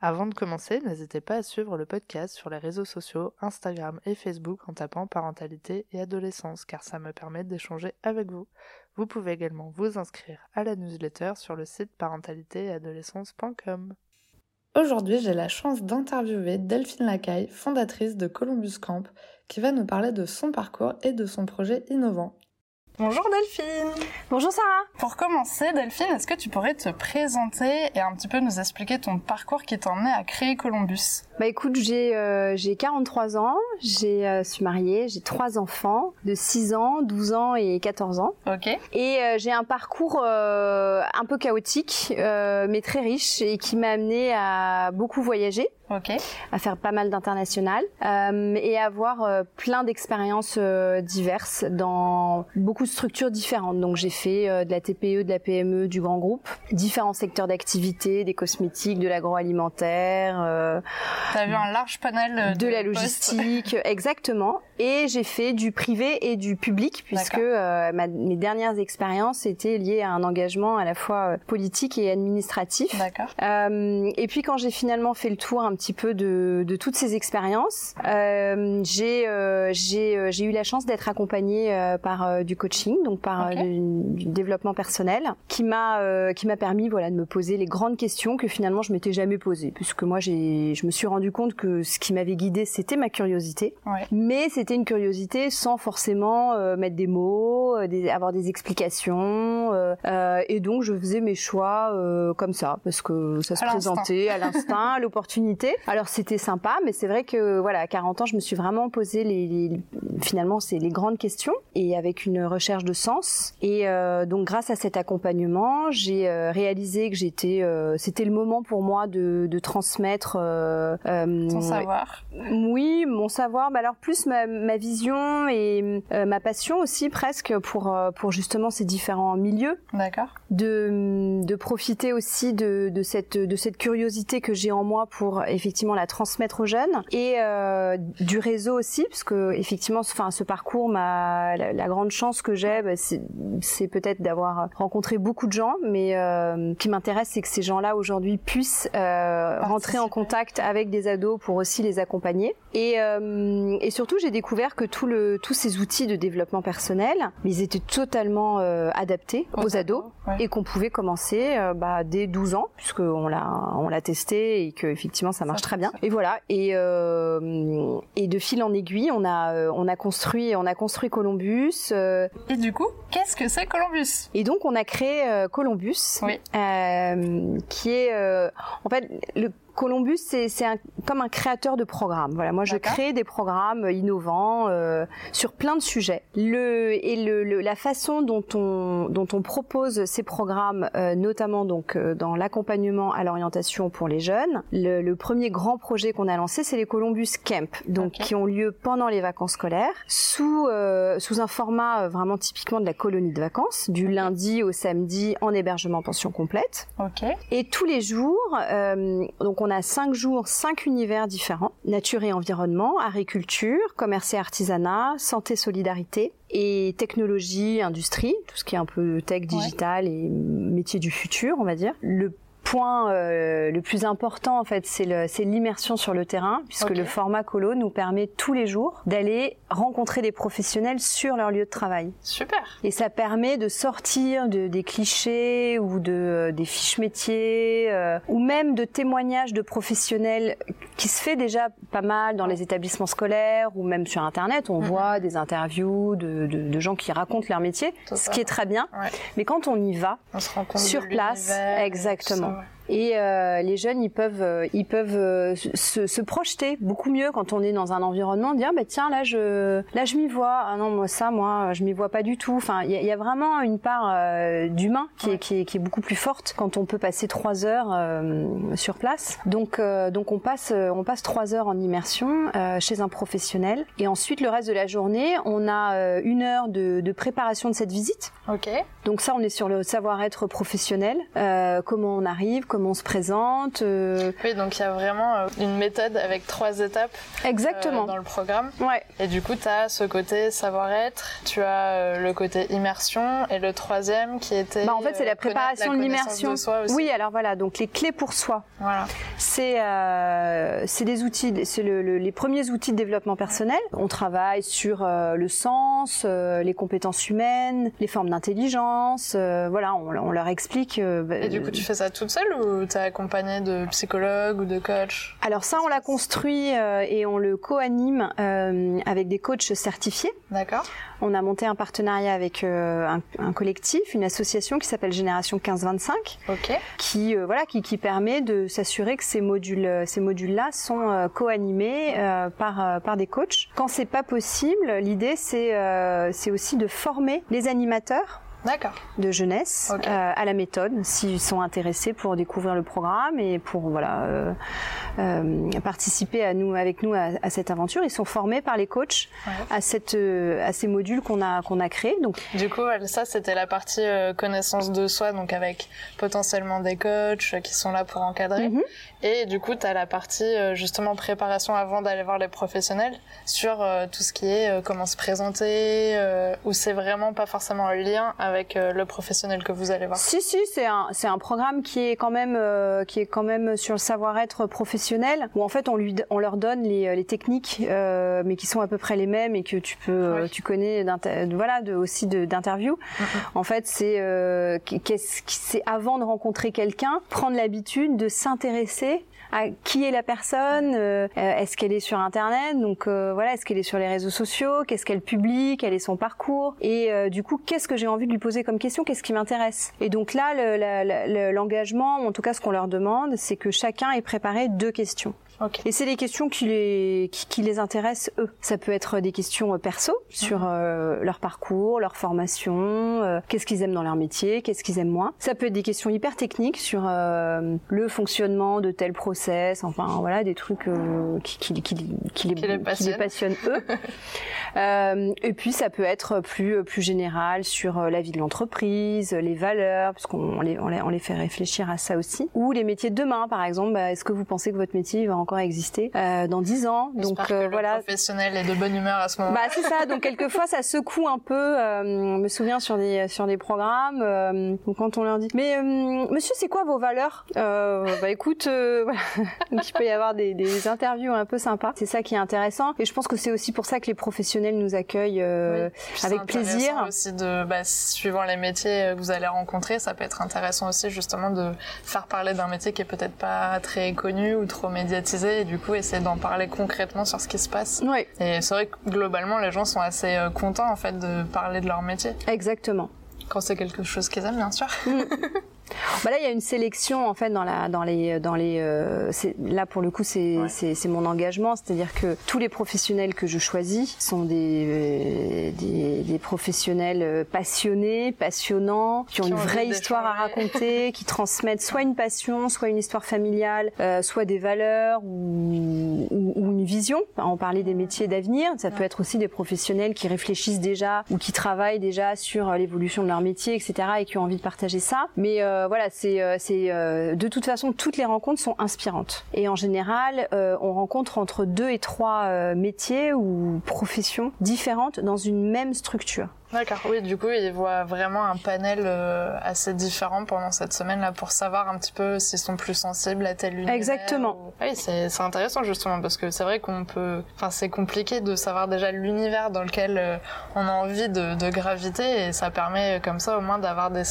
Avant de commencer, n'hésitez pas à suivre le podcast sur les réseaux sociaux, Instagram et Facebook en tapant parentalité et adolescence car ça me permet d'échanger avec vous. Vous pouvez également vous inscrire à la newsletter sur le site parentalité-adolescence.com. Aujourd'hui, j'ai la chance d'interviewer Delphine Lacaille, fondatrice de Columbus Camp, qui va nous parler de son parcours et de son projet innovant. Bonjour Delphine Bonjour Sarah Pour commencer, Delphine, est-ce que tu pourrais te présenter et un petit peu nous expliquer ton parcours qui t'a emmené à créer Columbus? Bah écoute, j'ai euh, 43 ans, j'ai euh, suis mariée, j'ai trois enfants de 6 ans, 12 ans et 14 ans. Ok. Et euh, j'ai un parcours euh, un peu chaotique, euh, mais très riche et qui m'a amené à beaucoup voyager. Ok. à faire pas mal d'international euh, et à avoir euh, plein d'expériences euh, diverses dans beaucoup de structures différentes. Donc j'ai fait euh, de la TPE, de la PME, du grand groupe, différents secteurs d'activité, des cosmétiques, de l'agroalimentaire, euh, T'as vu un large panel euh, de la logistique, exactement. Et j'ai fait du privé et du public puisque euh, ma- mes dernières expériences étaient liées à un engagement à la fois politique et administratif. D'accord. Euh, et puis quand j'ai finalement fait le tour un petit peu de, de toutes ces expériences, euh, j'ai euh, j'ai euh, j'ai eu la chance d'être accompagnée par du coaching, donc par du, du développement personnel, qui m'a qui m'a permis voilà de me poser les grandes questions que finalement je m'étais jamais posées, puisque moi j'ai je me suis rendu compte que ce qui m'avait guidée c'était ma curiosité, Ouais. mais c'était une curiosité sans forcément mettre des mots, des- avoir des explications, et donc je faisais mes choix comme ça parce que ça se À présentait à l'instinct, à Alors c'était sympa, mais c'est vrai que voilà, à 40 ans, je me suis vraiment posé les, les- finalement c'est les grandes questions et avec une recherche de sens. Et euh, donc grâce à cet accompagnement, j'ai euh, réalisé que j'étais, euh, c'était le moment pour moi de, de transmettre Ton savoir. oui, mon savoir, bah alors plus ma, ma vision et ma passion aussi presque pour pour justement ces différents milieux, D'accord. de de profiter aussi de de cette de cette curiosité que j'ai en moi pour effectivement la transmettre aux jeunes et euh, du réseau aussi parce que effectivement enfin ce parcours m'a la, la grande chance que j'ai bah, c'est peut-être d'avoir rencontré beaucoup de gens mais euh, ce qui m'intéresse c'est que ces gens-là aujourd'hui puissent euh, rentrer en contact avec des ados pour aussi les accompagner et euh, et surtout j'ai découvert que tout le tous ces outils de développement personnel ils étaient totalement euh, adaptés aux, ados Ouais. et qu'on pouvait commencer euh, bah, dès 12 ans puisqu'on l'a on l'a testé et que effectivement ça marche très bien. et voilà. Et euh, et de fil en aiguille on a euh, on a construit on a construit Columbus euh, Et du coup, qu'est-ce que c'est Columbus? Et donc on a créé Columbus Oui. euh, qui est euh, en fait le Columbus, c'est comme un créateur de programmes. Voilà, moi je crée des programmes innovants euh, sur plein de sujets. Le et le, le- la façon dont on dont on propose ces programmes, euh, notamment donc euh, dans l'accompagnement à l'orientation pour les jeunes. Le, le premier grand projet qu'on a lancé, c'est les Columbus Camp, donc qui ont lieu pendant les vacances scolaires, sous euh, sous un format euh, vraiment typiquement de la colonie de vacances, du lundi au samedi en hébergement pension complète. Ok. Et tous les jours, euh, donc on a cinq jours, cinq univers différents nature et environnement, agriculture, commerce et artisanat, santé, solidarité et technologie, industrie, tout ce qui est un peu tech, digital et métier du futur, on va dire. Le point euh, le plus important en fait c'est l'immersion sur le terrain puisque le format colo nous permet tous les jours d'aller rencontrer des professionnels sur leur lieu de travail Super. et ça permet de sortir de, des clichés ou de, euh, des fiches métiers euh, ou même de témoignages de professionnels qui se fait déjà pas mal dans les établissements scolaires ou même sur Internet. On Mhm. voit des interviews de, de, de gens qui racontent leur métier, ce qui est très bien. Ouais. Mais quand on y va, On se rend compte Sur place, l'univers et ouais. Et les jeunes, ils peuvent, ils peuvent se, se, projeter beaucoup mieux quand on est dans un environnement, dire bah tiens là je, là je m'y vois. Ah non moi ça moi je m'y vois pas du tout. Enfin il y, y, a vraiment une part d'humain qui, est, qui, est, qui est beaucoup plus forte quand on peut passer trois heures sur place. Donc donc on passe on passe trois heures en immersion chez un professionnel et ensuite le reste de la journée on a une heure de, de préparation de cette visite. Ok. Donc ça, on est sur le savoir-être professionnel, euh, comment on arrive, comment on se présente. Euh. Oui, donc il y a vraiment euh, une méthode avec trois étapes. Exactement. dans le programme. Ouais. Et du coup, tu as ce côté savoir-être, tu as le côté immersion et le troisième qui était. Bah, en fait, c'est la préparation de l'immersion. Oui, alors voilà, donc les clés pour soi. Voilà. C'est c'est des outils, c'est le, les premiers outils de développement personnel. On travaille sur le sens, les compétences humaines, les formes d'intelligence. Euh, voilà, on, leur explique. Euh, bah, et du coup, tu fais ça toute seule ou t'es accompagnée de psychologues ou de coachs Alors ça, on l'a construit euh, et on le co-anime avec des coachs certifiés. D'accord. On a monté un partenariat avec un, collectif, une association qui s'appelle Génération 1525, Ok. qui voilà, qui, qui permet de s'assurer que ces modules, ces modules-là sont co-animés par par des coachs. Quand c'est pas possible, l'idée c'est c'est aussi de former les animateurs de jeunesse euh, à la méthode s'ils sont intéressés pour découvrir le programme et pour voilà euh, euh, participer à nous avec nous à, cette aventure. Ils sont formés par les coachs à cette à ces modules qu'on a qu'on a créés. Donc du coup ça c'était la partie connaissance de soi donc avec potentiellement des coachs qui sont là pour encadrer. Mhm. Et du coup tu as la partie justement préparation avant d'aller voir les professionnels sur tout ce qui est comment se présenter où c'est vraiment pas forcément un lien avec euh, le professionnel que vous allez voir. Si si, c'est un c'est un programme qui est quand même euh, qui est quand même sur le savoir-être professionnel où en fait on lui on leur donne les, les techniques euh, mais qui sont à peu près les mêmes et que tu peux tu connais voilà de, aussi d'interview. En fait, c'est qu'est-ce c'est avant de rencontrer quelqu'un, prendre l'habitude de s'intéresser à qui est la personne, euh, est-ce qu'elle est sur internet, donc euh, voilà, est-ce qu'elle est sur les réseaux sociaux, qu'est-ce qu'elle publie, quel est son parcours, et euh, du coup qu'est-ce que j'ai envie de lui poser comme question, qu'est-ce qui m'intéresse. Et donc là, l'engagement, ou en tout cas ce qu'on leur demande, c'est que chacun ait préparé deux questions. Et c'est des questions qui les, qui, les intéressent eux. Ça peut être des questions euh, perso sur mhm. euh, leur parcours, leur formation, euh, qu'est-ce qu'ils aiment dans leur métier, qu'est-ce qu'ils aiment moins. Ça peut être des questions hyper techniques sur le fonctionnement de tel process, enfin voilà des trucs qui, qui, qui, qui, les, passionnent eux. et puis ça peut être plus plus général sur la vie de l'entreprise, les valeurs, parce qu'on les, on les, on les fait réfléchir à ça aussi. Ou les métiers de demain, par exemple. Bah, est-ce que vous pensez que votre métier va encore exister euh, dans dix ans. Donc que voilà. Le professionnel est de bonne humeur à ce moment. Bah c'est ça. Donc quelquefois ça secoue un peu. Euh, je me souviens sur des sur des programmes euh, quand on leur dit mais monsieur c'est quoi vos valeurs? Bah écoute voilà. donc il peut y avoir des, des interviews un peu sympas. C'est ça qui est intéressant. Et je pense que c'est aussi pour ça que les professionnels nous accueillent avec plaisir. Aussi de bah, suivant les métiers que vous allez rencontrer, ça peut être intéressant aussi justement de faire parler d'un métier qui est peut-être pas très connu ou trop médiatisé et du coup essayer d'en parler concrètement sur ce qui se passe. Oui. Et c'est vrai que globalement les gens sont assez euh, contents en fait de parler de leur métier. Exactement. Quand c'est quelque chose qu'ils aiment bien sûr. Mm. Bah là, il y a une sélection en fait dans la dans les dans les euh, là pour le coup c'est c'est mon engagement, c'est-à-dire que tous les professionnels que je choisis sont des euh, des, des, professionnels euh, passionnés, passionnants, qui ont une vraie histoire à raconter, qui transmettent soit une passion, soit une histoire familiale, euh, soit des valeurs ou, ou, ou, une vision. On parlait des métiers d'avenir, ça peut être aussi des professionnels qui réfléchissent déjà ou qui travaillent déjà sur l'évolution de leur métier, etc. et qui ont envie de partager ça. Mais euh, voilà, c'est euh, euh, de toute façon toutes les rencontres sont inspirantes. Et en général, on rencontre entre deux et trois métiers ou professions différentes dans une même structure. D'accord, oui, du coup, ils voient vraiment un panel euh, assez différent pendant cette semaine-là pour savoir un petit peu s'ils sont plus sensibles à tel univers. Exactement. Oui, c'est intéressant justement parce que c'est vrai qu'on peut. Enfin, c'est compliqué de savoir déjà l'univers dans lequel euh, on a envie de, de, graviter et ça permet comme ça au moins d'avoir des.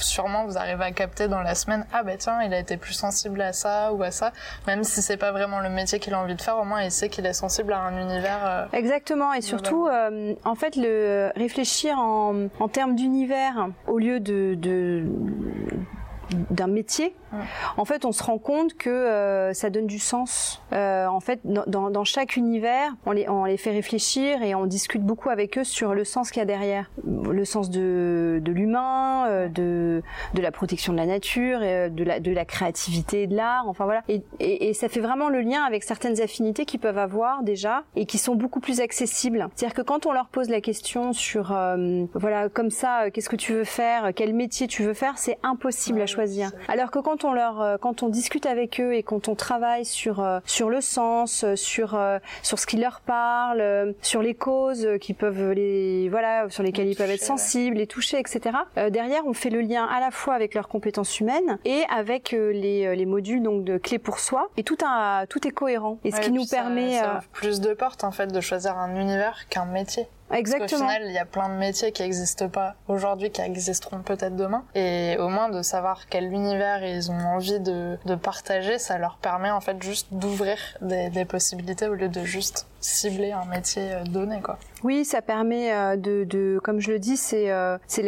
Sûrement, vous arrivez à capter dans la semaine ah ben tiens, il a été plus sensible à ça ou à ça, même si c'est pas vraiment le métier qu'il a envie de faire, au moins il sait qu'il est sensible à un univers. Euh, Exactement, et surtout, en fait, le réfléchir en, termes d'univers au lieu de d'un métier, en fait, on se rend compte que euh, ça donne du sens. Euh, en fait, dans, dans, chaque univers, on les, on les fait réfléchir et on discute beaucoup avec eux sur le sens qu'il y a derrière, le sens de, de l'humain, euh, de, de la protection de la nature, de la, de la créativité de l'art. Enfin voilà, et, et, et, ça fait vraiment le lien avec certaines affinités qu'ils peuvent avoir déjà et qui sont beaucoup plus accessibles. C'est-à-dire que quand on leur pose la question sur, euh, voilà, comme ça, qu'est-ce que tu veux faire, quel métier tu veux faire, c'est impossible à choisir. Alors que quand on leur, quand on discute avec eux et quand on travaille sur sur le sens, sur sur ce qui leur parle, sur les causes qui peuvent les, voilà, sur lesquelles ils peuvent être sensibles, les toucher, etc. derrière, on fait le lien à la fois avec leurs compétences humaines et avec les, les modules donc de clés pour soi. Et tout un, tout est cohérent. Et ce qui nous permet ça plus de portes en fait de choisir un univers qu'un métier. Exactement. Parce qu'au final, il y a plein de métiers qui n'existent pas aujourd'hui, qui existeront peut-être demain. Et au moins de savoir quel univers ils ont envie de, de partager, ça leur permet en fait juste d'ouvrir des, des possibilités au lieu de juste cibler un métier euh, donné quoi. Oui, ça permet euh, de, de comme je le dis, c'est euh, c'est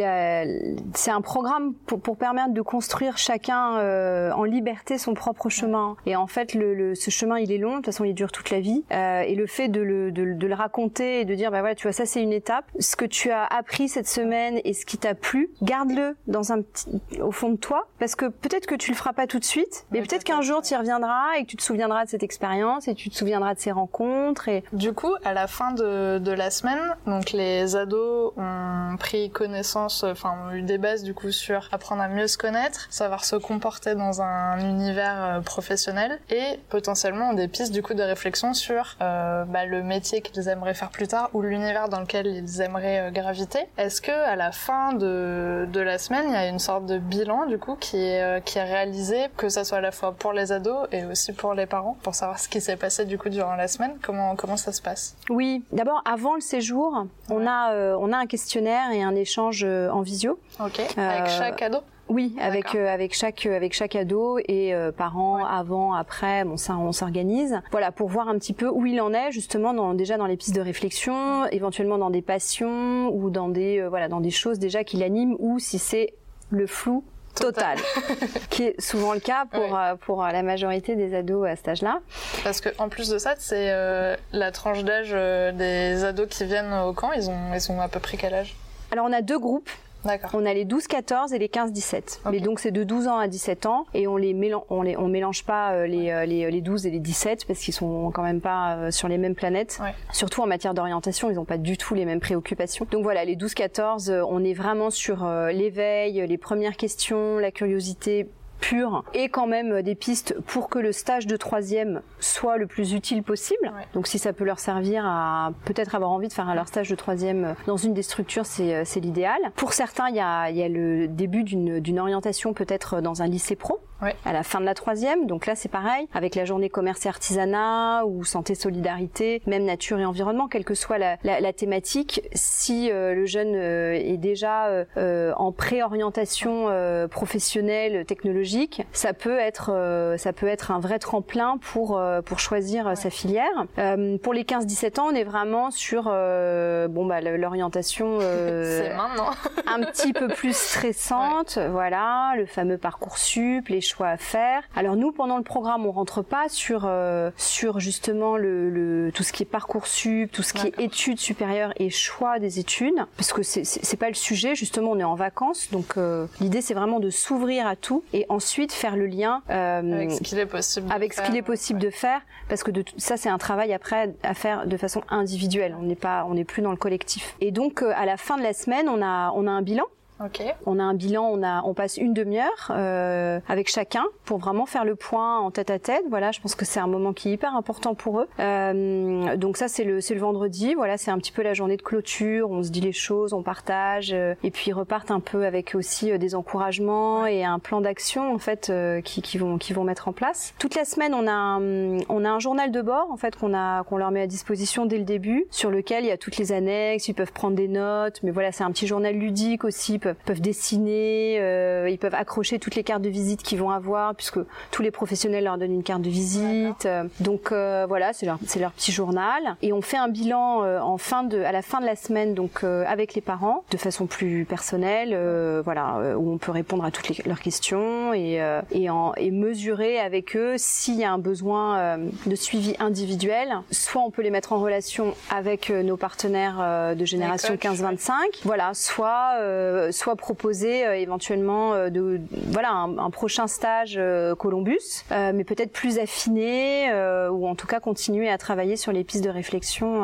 c'est un programme pour, pour permettre de construire chacun en liberté son propre chemin. Et en fait, le, le, ce chemin il est long, de toute façon il dure toute la vie. et le fait de le, de, de, le raconter et de dire bah voilà tu vois ça c'est une étape. Ce que tu as appris cette semaine et ce qui t'a plu, garde-le dans un petit, au fond de toi, parce que peut-être que tu le feras pas tout de suite, mais peut-être qu'un jour tu y reviendras et que tu te souviendras de cette expérience et tu te souviendras de ces rencontres. Et du coup, à la fin de, de la semaine, donc les ados ont pris connaissance, enfin ont eu des bases du coup sur apprendre à mieux se connaître, savoir se comporter dans un univers euh, professionnel et potentiellement des pistes du coup de réflexion sur euh, bah, le métier qu'ils aimeraient faire plus tard ou l'univers dans lequel ils aimeraient euh, graviter. Est-ce que à la fin de, de la semaine, il y a une sorte de bilan du coup qui est, qui est réalisé, que ça soit à la fois pour les ados et aussi pour les parents, pour savoir ce qui s'est passé du coup durant la semaine? Comment comment ça se passe? Oui, d'abord avant le séjour, on a euh, on a un questionnaire et un échange en visio. Ok. Avec chaque ado? Oui, avec euh, avec chaque avec chaque ado et euh, parents ouais. avant, après, bon ça on s'organise. Voilà pour voir un petit peu où il en est justement dans, déjà dans les pistes de réflexion, éventuellement dans des passions ou dans des euh, voilà dans des choses déjà qui l'animent ou si c'est le flou total, qui est souvent le cas pour ouais. pour la majorité des ados à cet âge-là. Parce que en plus de ça, c'est euh, la tranche d'âge des ados qui viennent au camp. Ils ont ils ont à peu près quel âge? Alors on a deux groupes. On a les 12-14 et les 15-17. Okay. Mais donc c'est de 12 ans à 17 ans et on les mélange, on les, on mélange pas euh, les, euh, les, les 12 et les 17 parce qu'ils sont quand même pas euh, sur les mêmes planètes. Ouais. Surtout en matière d'orientation, ils n'ont pas du tout les mêmes préoccupations. Donc voilà, les 12-14, on est vraiment sur l'éveil, les premières questions, la curiosité pure et quand même des pistes pour que le stage de troisième soit le plus utile possible. Ouais. Donc si ça peut leur servir à peut-être avoir envie de faire leur stage de troisième dans une des structures, c'est l'idéal. Pour certains, il y a, y a le début d'une orientation peut-être dans un lycée pro. Ouais. à la fin de la troisième. Donc là, c'est pareil, avec la journée commerce et artisanat ou santé solidarité, même nature et environnement, quelle que soit la, la, la thématique. Si euh, le jeune euh, est déjà euh, en préorientation euh, professionnelle, technologique, ça peut être euh, ça peut être un vrai tremplin pour euh, pour choisir ouais. sa filière. pour les 15-17 ans, on est vraiment sur bon bah l'orientation un petit peu plus stressante, ouais. voilà, le fameux parcours sup, les choix à faire. Alors nous, pendant le programme, on rentre pas sur euh, sur justement le, le, tout ce qui est parcoursup, tout ce qui est études supérieures et choix des études, parce que c'est c'est pas le sujet. Justement, on est en vacances, donc euh, l'idée c'est vraiment de s'ouvrir à tout et ensuite faire le lien euh, avec ce qu'il est possible avec ce qu'il est possible ouais. de faire, parce que de ça c'est un travail après à faire de façon individuelle. On n'est pas on n'est plus dans le collectif. Et donc euh, à la fin de la semaine, on a on a un bilan Okay. On a un bilan, on a, on passe une demi-heure euh, avec chacun pour vraiment faire le point en tête à tête. Voilà, je pense que c'est un moment qui est hyper important pour eux. Euh, donc ça, c'est le, le vendredi. Voilà, c'est un petit peu la journée de clôture. On se dit les choses, on partage, euh, et puis ils repartent un peu avec aussi euh, des encouragements et un plan d'action en fait euh, qui, qui vont, qui vont mettre en place. Toute la semaine, on a, un, on a un journal de bord en fait qu'on a, qu'on leur met à disposition dès le début, sur lequel il y a toutes les annexes. Ils peuvent prendre des notes, mais voilà, c'est un petit journal ludique aussi peuvent, peuvent dessiner, ils peuvent accrocher toutes les cartes de visite qu'ils vont avoir, puisque tous les professionnels leur donnent une carte de visite. Donc voilà, c'est leur, petit journal. Et on fait un bilan en fin de, à la fin de la semaine, donc avec les parents, de façon plus personnelle, voilà, où on peut répondre à toutes leurs questions et, et, en, et mesurer avec eux s'il y a un besoin de suivi individuel. Soit on peut les mettre en relation avec nos partenaires de génération 15-25, voilà, soit soit proposer éventuellement de voilà un, prochain stage Columbus, mais peut-être plus affiné ou en tout cas continuer à travailler sur les pistes de réflexion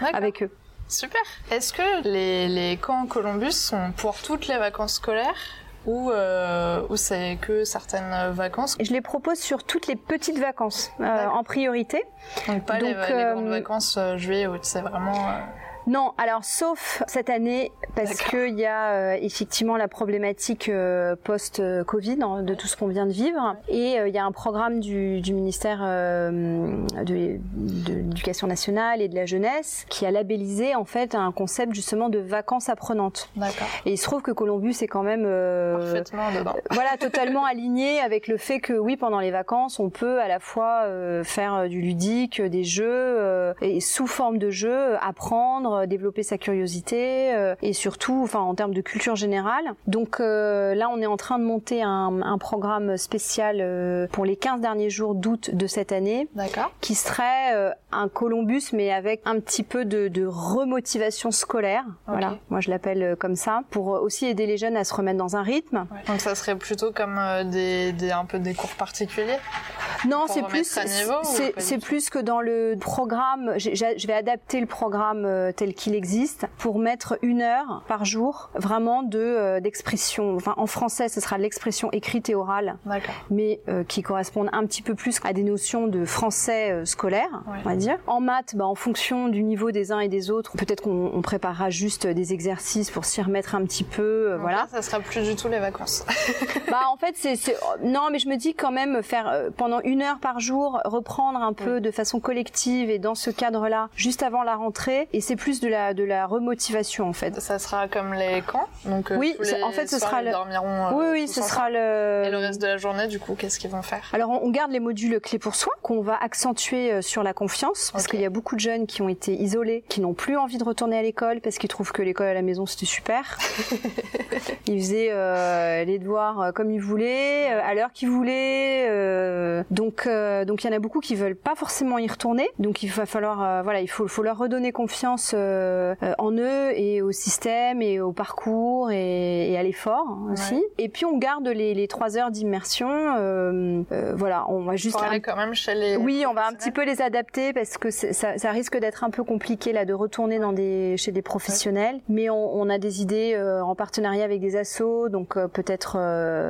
avec eux. Super. Est-ce que les, les camps Columbus sont pour toutes les vacances scolaires ou, euh, ou c'est que certaines vacances? Je les propose sur toutes les petites vacances euh, en priorité. Donc pas les, grandes vacances juillet, août, c'est vraiment... Non, alors sauf cette année parce qu'il y a euh, effectivement la problématique euh, post-Covid hein, de tout ce qu'on vient de vivre et euh, il y a un programme du, du ministère de, l'éducation nationale et de la jeunesse qui a labellisé en fait un concept justement de vacances apprenantes. Et il se trouve que Columbus est quand même dedans. voilà totalement aligné avec le fait que oui pendant les vacances on peut à la fois faire du ludique, des jeux et sous forme de jeux apprendre euh, développer sa curiosité euh, et surtout, enfin, en termes de culture générale. Donc euh, là, on est en train de monter un, un programme spécial pour les 15 derniers jours d'août de cette année, qui serait un Columbus, mais avec un petit peu de, de remotivation scolaire. Voilà, moi je l'appelle comme ça, pour aussi aider les jeunes à se remettre dans un rythme. Donc ça serait plutôt comme des, des, un peu des cours particuliers? Non, c'est plus c'est plus que dans le programme. Je vais adapter le programme tel qu'il existe pour mettre une heure par jour vraiment de euh, d'expression. Enfin, en français, ce sera l'expression écrite et orale, mais euh, qui correspondent un petit peu plus à des notions de français euh, scolaire, on va dire. En maths, bah, en fonction du niveau des uns et des autres, peut-être qu'on préparera juste des exercices pour s'y remettre un petit peu, voilà. ça sera plus du tout les vacances. bah en fait, c'est non, mais je me dis quand même faire pendant une heure par jour, reprendre un peu de façon collective et dans ce cadre-là, juste avant la rentrée, et c'est plus de la, de la remotivation en fait. Ça sera comme les camps donc, euh, Oui, en fait ce sera le... dormiront, oui, oui, ce sera le... Et le reste de la journée du coup, qu'est-ce qu'ils vont faire? Alors on garde les modules clés pour soi qu'on va accentuer euh, sur la confiance parce qu'il y a beaucoup de jeunes qui ont été isolés, qui n'ont plus envie de retourner à l'école parce qu'ils trouvent que l'école à la maison c'était super. ils faisaient euh, les devoirs comme ils voulaient, à l'heure qu'ils voulaient. donc donc il y en a beaucoup qui veulent pas forcément y retourner. Donc il va falloir voilà, il faut, faut leur redonner confiance euh, en eux et au système et au parcours et, à l'effort aussi. Et puis on garde les, trois heures d'immersion. Euh, euh, voilà, on va juste. On quand même chez les. Oui, on va un petit peu les adapter parce que ça, risque d'être un peu compliqué là de retourner dans des chez des professionnels. Mais on, a des idées en partenariat avec des assos, donc peut-être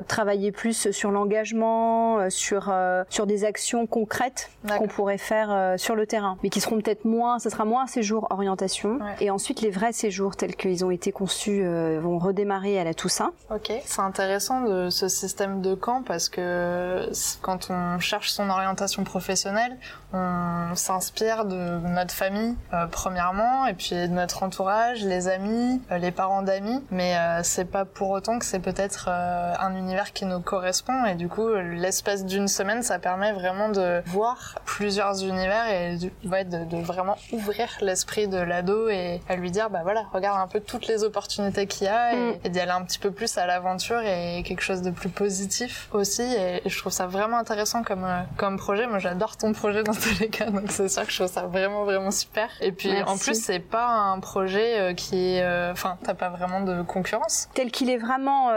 travailler plus sur l'engagement, sur sur des actions concrètes qu'on pourrait faire sur le terrain, mais qui seront peut-être moins. Ce sera moins un séjour orientation et ensuite, les vrais séjours tels qu'ils ont été conçus euh, vont redémarrer à la Toussaint. Ok, c'est intéressant de ce système de camp parce que quand on cherche son orientation professionnelle, on s'inspire de notre famille euh, premièrement et puis de notre entourage, les amis, euh, les parents d'amis. Mais c'est pas pour autant que c'est peut-être un univers qui nous correspond et du coup, l'espace d'une semaine, ça permet vraiment de voir plusieurs univers et de, de, vraiment ouvrir l'esprit de l'ado et à lui dire bah voilà regarde un peu toutes les opportunités qu'il y a et, mm. d'y aller un petit peu plus à l'aventure et quelque chose de plus positif aussi. Et, je trouve ça vraiment intéressant comme euh, comme projet. Moi j'adore ton projet dans tous les cas donc c'est sûr que je trouve ça vraiment vraiment super. Et puis en plus c'est pas un projet euh, qui est euh, enfin t'as pas vraiment de concurrence. Tel qu'il est vraiment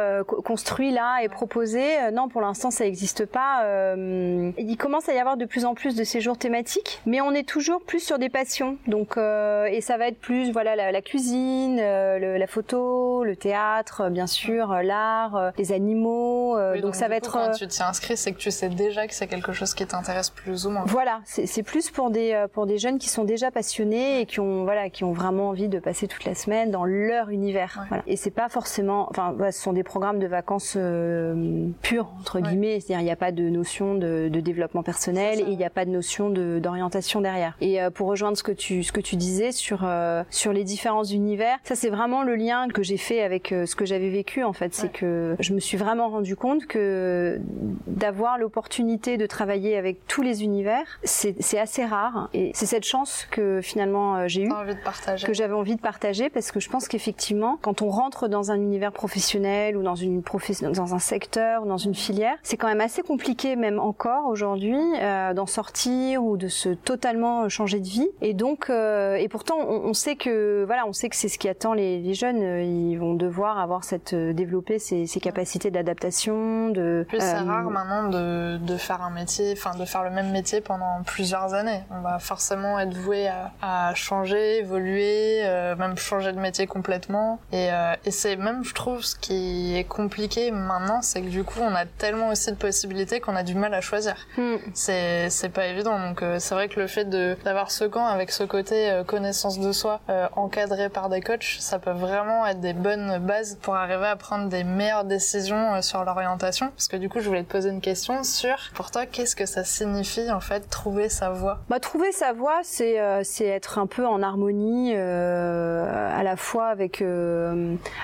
construit là et proposé non pour l'instant ça n'existe pas il commence à y avoir de plus en plus de séjours thématiques mais on est toujours plus sur des passions. Donc et ça va être plus voilà la, cuisine, euh, la photo, le théâtre, euh, bien sûr, euh, l'art, les animaux. donc, ça va être. Quand tu t'y inscris, c'est que tu sais déjà que c'est quelque chose qui t'intéresse plus ou moins. Voilà, c'est plus pour des pour des jeunes qui sont déjà passionnés et qui ont voilà qui ont vraiment envie de passer toute la semaine dans leur univers. Voilà. Et c'est pas forcément, enfin, ce sont des programmes de vacances purs entre guillemets, c'est-à-dire il n'y a pas de notion de développement personnel et il n'y a pas de notion de, d'orientation derrière. Et euh, pour rejoindre ce que tu ce que tu disais sur euh, sur les différents univers, ça c'est vraiment le lien que j'ai fait avec ce que j'avais vécu en fait, c'est que je me suis vraiment rendu compte que d'avoir l'opportunité de travailler avec tous les univers, c'est assez rare. Et c'est cette chance que finalement j'ai eu, que j'avais envie de partager parce que je pense qu'effectivement quand on rentre dans un univers professionnel ou dans une dans un secteur ou dans une filière, c'est quand même assez compliqué même encore aujourd'hui euh, d'en sortir ou de se totalement changer de vie. Et donc, euh, et pourtant, on, sait que voilà, on sait que c'est ce qui attend les, les, jeunes. Ils vont devoir avoir cette euh, développer ces, ces capacités d'adaptation. De. Plus c'est rare maintenant de, de faire un métier, enfin de faire le même métier pendant plusieurs années. On va forcément être voué à, à changer, évoluer, même changer de métier complètement. Et, et c'est même, je trouve, ce qui est compliqué maintenant, c'est que du coup, on a tellement aussi de possibilités qu'on a du mal à choisir. Hmm. C'est c'est pas évident. Donc euh, c'est vrai que le fait de d'avoir ce camp avec ce côté euh, connaissance de soi euh, encadré par des coachs, ça peut vraiment être des bonnes bases pour arriver à prendre des meilleures décisions sur l'orientation. Parce que du coup, je voulais te poser une question sur pour toi, qu'est-ce que ça signifie en fait trouver sa voie? Bah trouver sa voie, c'est c'est être un peu en harmonie à la fois avec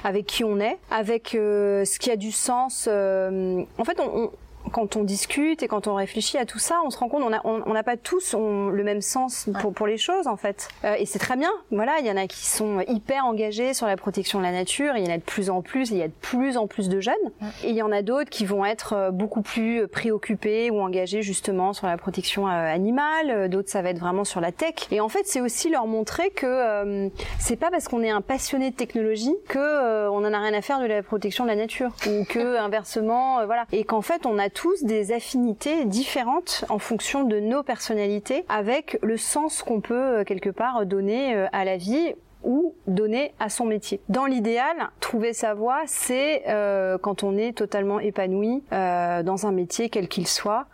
avec qui on est, avec ce qui a du sens. en fait, on, quand on discute et quand on réfléchit à tout ça, on se rend compte on n'a on, pas tous le même sens pour, pour les choses en fait. Euh, et c'est très bien. Voilà, il y en a qui sont hyper engagés sur la protection de la nature. Il y en a de plus en plus. Il y a de plus en plus de jeunes. Et il y en a d'autres qui vont être euh, beaucoup plus préoccupés ou engagés justement sur la protection euh, animale. D'autres ça va être vraiment sur la tech. Et en fait, c'est aussi leur montrer que c'est pas parce qu'on est un passionné de technologie que on en a rien à faire de la protection de la nature ou que inversement, voilà. Et qu'en fait, on a tous des affinités différentes en fonction de nos personnalités, avec le sens qu'on peut euh, quelque part donner euh, à la vie ou donner à son métier. Dans l'idéal, trouver sa voie, c'est euh, quand on est totalement épanoui dans un métier quel qu'il soit,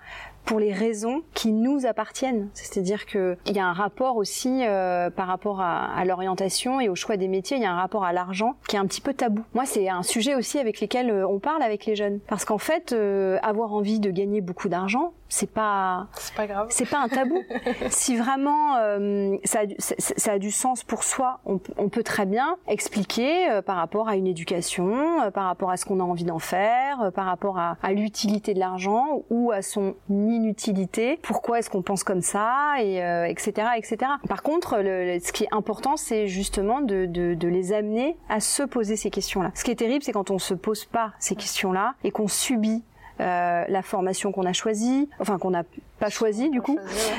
pour les raisons qui nous appartiennent. C'est-à-dire qu'il y a un rapport aussi euh, par rapport à, à l'orientation et au choix des métiers, il y a un rapport à l'argent qui est un petit peu tabou. Moi, c'est un sujet aussi avec lequel euh, on parle avec les jeunes. Parce qu'en fait, euh, avoir envie de gagner beaucoup d'argent, c'est pas c'est pas grave. c'est pas un tabou. Si vraiment euh, ça, a, ça, a du sens pour soi on, on peut très bien expliquer euh, par rapport à une éducation euh, par rapport à ce qu'on a envie d'en faire par rapport à, à l'utilité de l'argent ou à son inutilité. Pourquoi est-ce qu'on pense comme ça et etc etc par contre le, ce qui est important c'est justement de, de, de les amener à se poser ces questions là ce qui est terrible c'est quand on se pose pas ces questions là et qu'on subit euh, la formation qu'on a choisie, enfin qu'on n'a pas choisie du coup,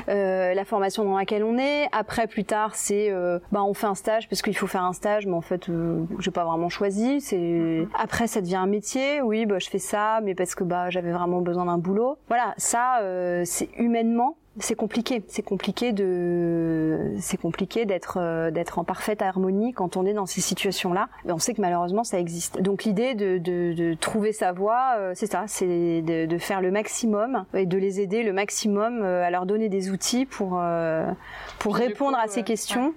euh, la formation dans laquelle on est. Après, plus tard, c'est euh, bah on fait un stage parce qu'il faut faire un stage, mais en fait, euh, j'ai pas vraiment choisi. C'est mm-hmm. après, ça devient un métier. Oui, bah je fais ça, mais parce que bah j'avais vraiment besoin d'un boulot. Voilà, ça, euh, c'est humainement c'est compliqué. C'est compliqué de, c'est compliqué d'être euh, d'être en parfaite harmonie quand on est dans ces situations-là. on sait que malheureusement ça existe. Donc l'idée de, de, de, trouver sa voie, euh, c'est ça, c'est de, de, faire le maximum et de les aider le maximum euh, à leur donner des outils pour pour répondre à ces questions,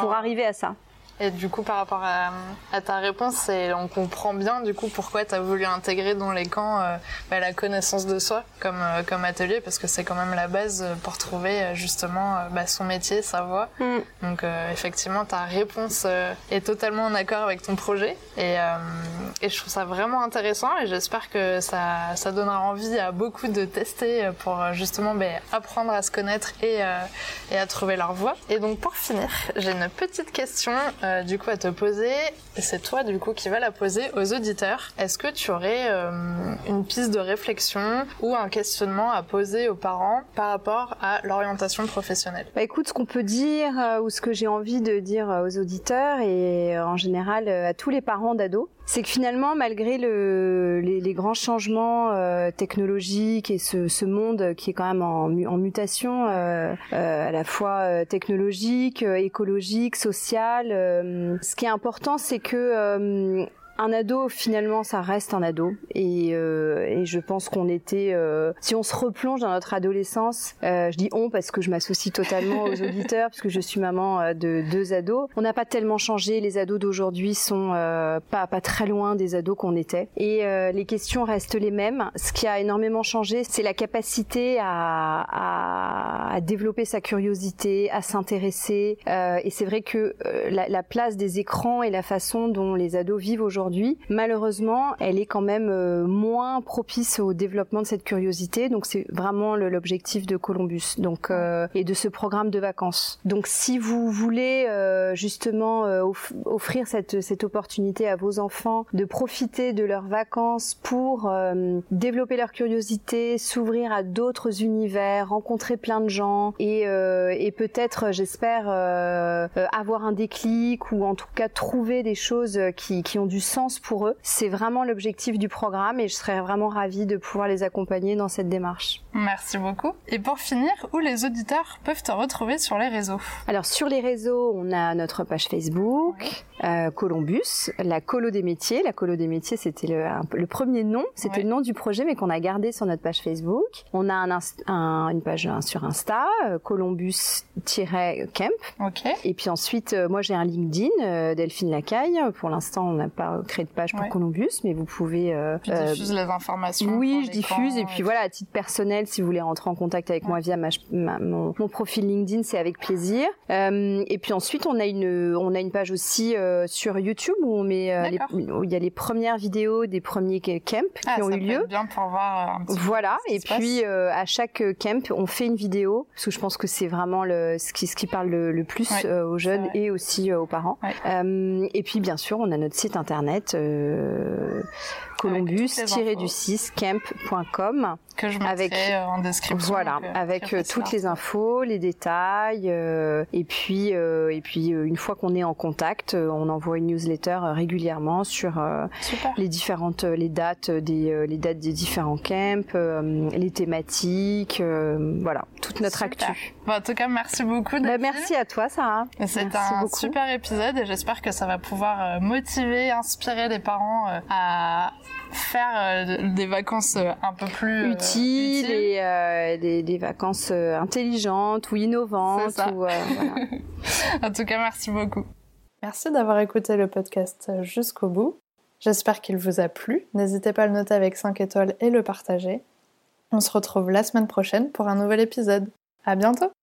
pour arriver à ça. Et du coup, par rapport à, à ta réponse, on comprend bien du coup pourquoi tu as voulu intégrer dans les camps euh, bah, la connaissance de soi comme, euh, comme atelier, parce que c'est quand même la base pour trouver euh, justement bah, son métier, sa voie. Mm. Donc effectivement, ta réponse est totalement en accord avec ton projet. Et, et je trouve ça vraiment intéressant et j'espère que ça, ça donnera envie à beaucoup de tester pour justement bah, apprendre à se connaître et, et à trouver leur voie. Et donc pour finir, j'ai une petite question euh, du coup à te poser. C'est toi du coup qui va la poser aux auditeurs. Est-ce que tu aurais euh, une piste de réflexion ou un questionnement à poser aux parents par rapport à l'orientation professionnelle? Bah écoute, ce qu'on peut dire euh, ou ce que j'ai envie de dire aux auditeurs et en général à tous les parents d'ados, c'est que finalement, malgré le, les, grands changements euh, technologiques et ce, monde qui est quand même en, mutation, euh, euh, à la fois technologique, écologique, social, ce qui est important, c'est que Un ado, finalement, ça reste un ado. Et, euh, et je pense qu'on était... Euh, si on se replonge dans notre adolescence, euh, je dis on parce que je m'associe totalement aux auditeurs, puisque je suis maman euh, de deux ados. On n'a pas tellement changé. Les ados d'aujourd'hui sont euh, pas, pas très loin des ados qu'on était. Et les questions restent les mêmes. Ce qui a énormément changé, c'est la capacité à, à, à, développer sa curiosité, à s'intéresser. et c'est vrai que la, la place des écrans et la façon dont les ados vivent aujourd'hui, malheureusement, elle est quand même euh, moins propice au développement de cette curiosité. Donc c'est vraiment l'objectif de Columbus donc euh, et de ce programme de vacances. Donc si vous voulez euh, justement offrir cette, opportunité à vos enfants de profiter de leurs vacances pour développer leur curiosité, s'ouvrir à d'autres univers, rencontrer plein de gens et, et peut-être, j'espère, avoir un déclic ou en tout cas trouver des choses qui, qui ont du sens pour eux. C'est vraiment l'objectif du programme et je serais vraiment ravie de pouvoir les accompagner dans cette démarche. Merci beaucoup. Et pour finir, où les auditeurs peuvent te retrouver sur les réseaux Alors sur les réseaux, on a notre page Facebook, euh, Columbus, la colo des métiers. La colo des métiers, c'était le, le, premier nom, c'était le nom du projet, mais qu'on a gardé sur notre page Facebook. On a un, un, une page sur Insta, euh, Columbus-camp. Okay. Et puis ensuite, euh, moi j'ai un LinkedIn, Delphine Lacaille. Pour l'instant, on n'a pas créé de page pour Columbus, mais vous pouvez. Euh, tu diffuses les informations. Oui, je diffuse. Et puis voilà, à titre personnel, si vous voulez rentrer en contact avec moi via ma, mon, mon, profil LinkedIn, c'est avec plaisir. et puis ensuite, on a une, on a une page aussi sur YouTube où on met les, où il y a les premières vidéos des premiers camps ah, qui ont eu lieu. Bien pour voir un petit voilà. Peu et puis à chaque camp, on fait une vidéo parce que je pense que c'est vraiment le ce qui ce qui parle le, le plus ouais, aux jeunes et aussi aux parents. Ouais. Euh, et puis bien sûr, on a notre site internet euh, columbus-du6camp.com que je avec en description. Voilà, donc, avec euh, toutes les infos, les détails euh, et puis euh, et puis une fois qu'on est en contact, on envoie une newsletter régulièrement sur les différentes les dates des les dates des différents camps, les thématiques, voilà, toute notre super. actu. Bon, en tout cas, merci beaucoup. Bah, merci à toi, Sarah. C'est un beaucoup. super épisode et j'espère que ça va pouvoir motiver, inspirer les parents à faire des vacances un peu plus utiles utile. et euh, des, des, vacances intelligentes ou innovantes. Ou, euh, voilà. en tout cas, merci beaucoup. Merci d'avoir écouté le podcast jusqu'au bout. J'espère qu'il vous a plu. N'hésitez pas à le noter avec 5 étoiles et le partager. On se retrouve la semaine prochaine pour un nouvel épisode. À bientôt!